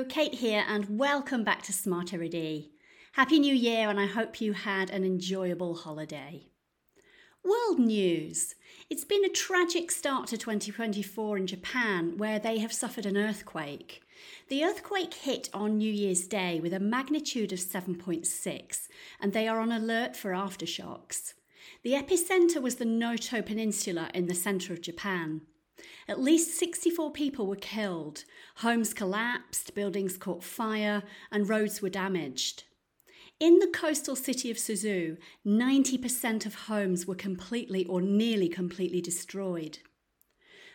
Cate here, and welcome back to Smart Everyday. Happy New Year, and I hope you had an enjoyable holiday. World news. It's been a tragic start to 2024 in Japan, where they have suffered an earthquake. The earthquake hit on New Year's Day with a magnitude of 7.6, and they are on alert for aftershocks. The epicenter was the Noto Peninsula in the center of Japan. At least 64 people were killed, homes collapsed, buildings caught fire, and roads were damaged. In the coastal city of Suzu, 90% of homes were completely or nearly completely destroyed.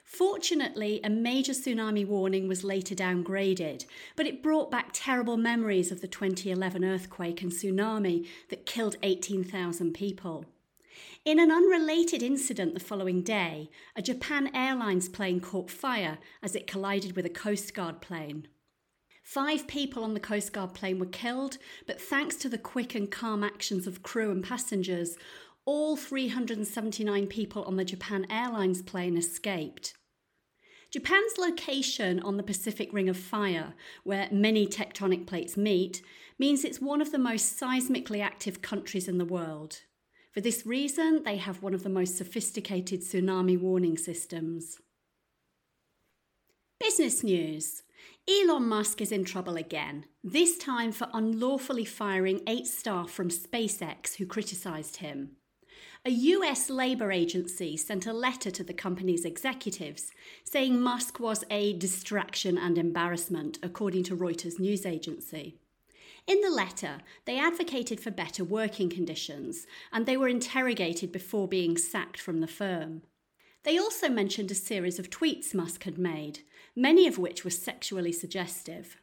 Fortunately, a major tsunami warning was later downgraded, but it brought back terrible memories of the 2011 earthquake and tsunami that killed 18,000 people. In an unrelated incident the following day, a Japan Airlines plane caught fire as it collided with a Coast Guard plane. Five people on the Coast Guard plane were killed, but thanks to the quick and calm actions of crew and passengers, all 379 people on the Japan Airlines plane escaped. Japan's location on the Pacific Ring of Fire, where many tectonic plates meet, means it's one of the most seismically active countries in the world. For this reason, they have one of the most sophisticated tsunami warning systems. Business news. Elon Musk is in trouble again, this time for unlawfully firing eight staff from SpaceX who criticised him. A US Labour agency sent a letter to the company's executives saying Musk was a distraction and embarrassment, according to Reuters news agency. In the letter, they advocated for better working conditions and they were interrogated before being sacked from the firm. They also mentioned a series of tweets Musk had made, many of which were sexually suggestive.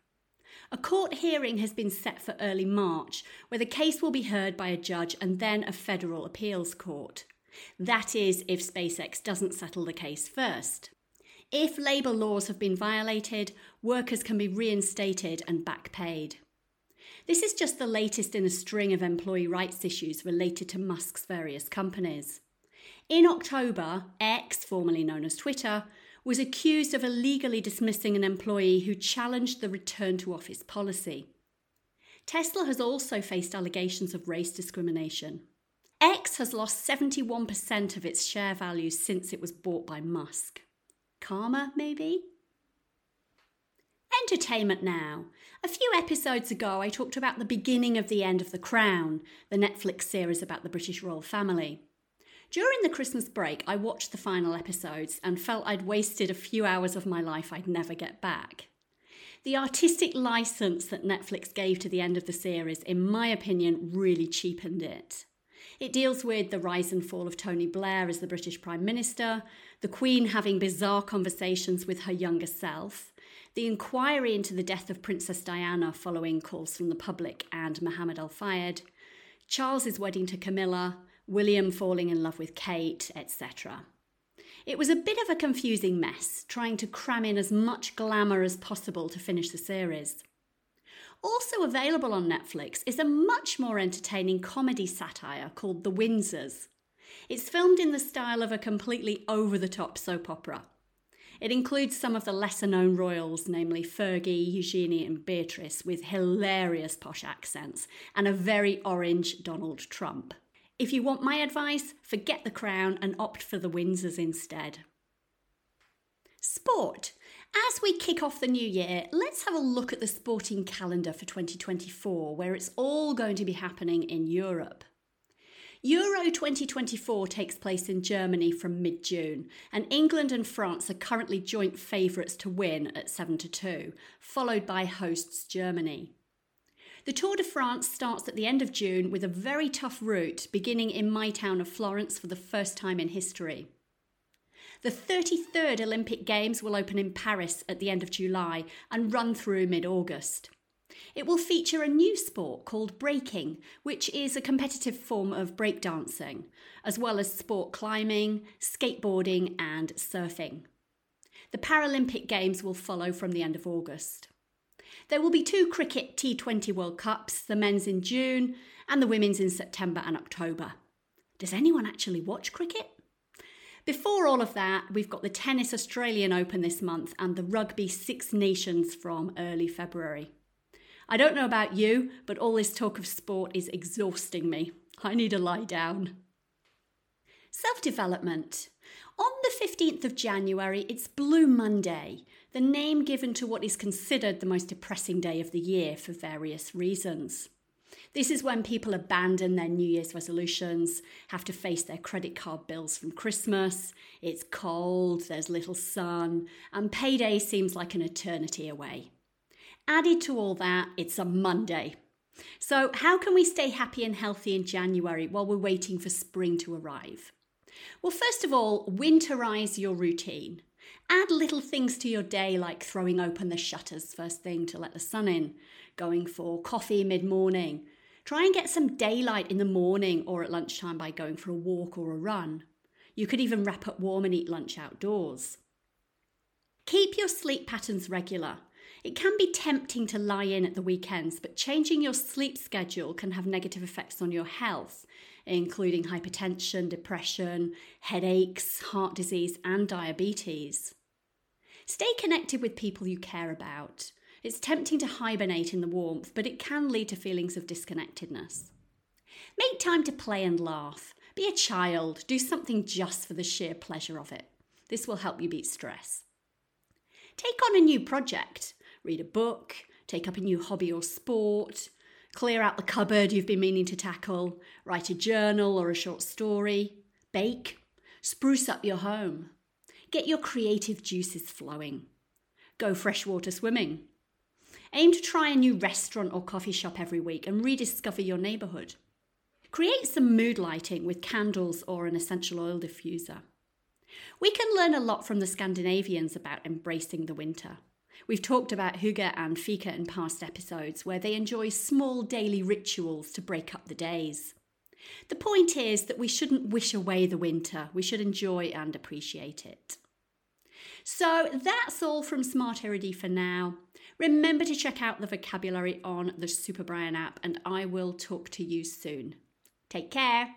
A court hearing has been set for early March, where the case will be heard by a judge and then a federal appeals court. That is, if SpaceX doesn't settle the case first. If labour laws have been violated, workers can be reinstated and back paid. This is just the latest in a string of employee rights issues related to Musk's various companies. In October, X, formerly known as Twitter, was accused of illegally dismissing an employee who challenged the return to office policy. Tesla has also faced allegations of race discrimination. X has lost 71% of its share value since it was bought by Musk. Karma, maybe? Entertainment now. A few episodes ago, I talked about the beginning of the end of The Crown, the Netflix series about the British royal family. During the Christmas break, I watched the final episodes and felt I'd wasted a few hours of my life I'd never get back. The artistic license that Netflix gave to the end of the series, in my opinion, really cheapened it. It deals with the rise and fall of Tony Blair as the British Prime Minister, the Queen having bizarre conversations with her younger self, the inquiry into the death of Princess Diana following calls from the public and Mohammed Al Fayed, Charles's wedding to Camilla, William falling in love with Kate, etc. It was a bit of a confusing mess, trying to cram in as much glamour as possible to finish the series. Also available on Netflix is a much more entertaining comedy satire called The Windsors. It's filmed in the style of a completely over the top soap opera. It includes some of the lesser known royals, namely Fergie, Eugenie, and Beatrice, with hilarious posh accents, and a very orange Donald Trump. If you want my advice, forget the crown and opt for the Windsors instead. Sport. As we kick off the new year, let's have a look at the sporting calendar for 2024, where it's all going to be happening in Europe. Euro 2024 takes place in Germany from mid June, and England and France are currently joint favourites to win at 7 to 2, followed by hosts Germany. The Tour de France starts at the end of June with a very tough route beginning in my town of Florence for the first time in history. The 33rd Olympic Games will open in Paris at the end of July and run through mid August. It will feature a new sport called breaking, which is a competitive form of breakdancing, as well as sport climbing, skateboarding, and surfing. The Paralympic Games will follow from the end of August. There will be two cricket T20 World Cups, the men's in June and the women's in September and October. Does anyone actually watch cricket? Before all of that, we've got the Tennis Australian Open this month and the Rugby Six Nations from early February. I don't know about you, but all this talk of sport is exhausting me. I need a lie down. Self development. On the 15th of January, it's Blue Monday, the name given to what is considered the most depressing day of the year for various reasons. This is when people abandon their New Year's resolutions, have to face their credit card bills from Christmas, it's cold, there's little sun, and payday seems like an eternity away. Added to all that, it's a Monday. So, how can we stay happy and healthy in January while we're waiting for spring to arrive? Well, first of all, winterize your routine. Add little things to your day like throwing open the shutters first thing to let the sun in, going for coffee mid morning. Try and get some daylight in the morning or at lunchtime by going for a walk or a run. You could even wrap up warm and eat lunch outdoors. Keep your sleep patterns regular. It can be tempting to lie in at the weekends, but changing your sleep schedule can have negative effects on your health, including hypertension, depression, headaches, heart disease, and diabetes. Stay connected with people you care about. It's tempting to hibernate in the warmth, but it can lead to feelings of disconnectedness. Make time to play and laugh. Be a child. Do something just for the sheer pleasure of it. This will help you beat stress. Take on a new project read a book, take up a new hobby or sport, clear out the cupboard you've been meaning to tackle, write a journal or a short story, bake, spruce up your home, get your creative juices flowing, go freshwater swimming. Aim to try a new restaurant or coffee shop every week and rediscover your neighbourhood. Create some mood lighting with candles or an essential oil diffuser. We can learn a lot from the Scandinavians about embracing the winter. We've talked about Hygge and Fika in past episodes, where they enjoy small daily rituals to break up the days. The point is that we shouldn't wish away the winter, we should enjoy and appreciate it. So that's all from Smarter-ID for now. Remember to check out the vocabulary on the Super Brian app, and I will talk to you soon. Take care.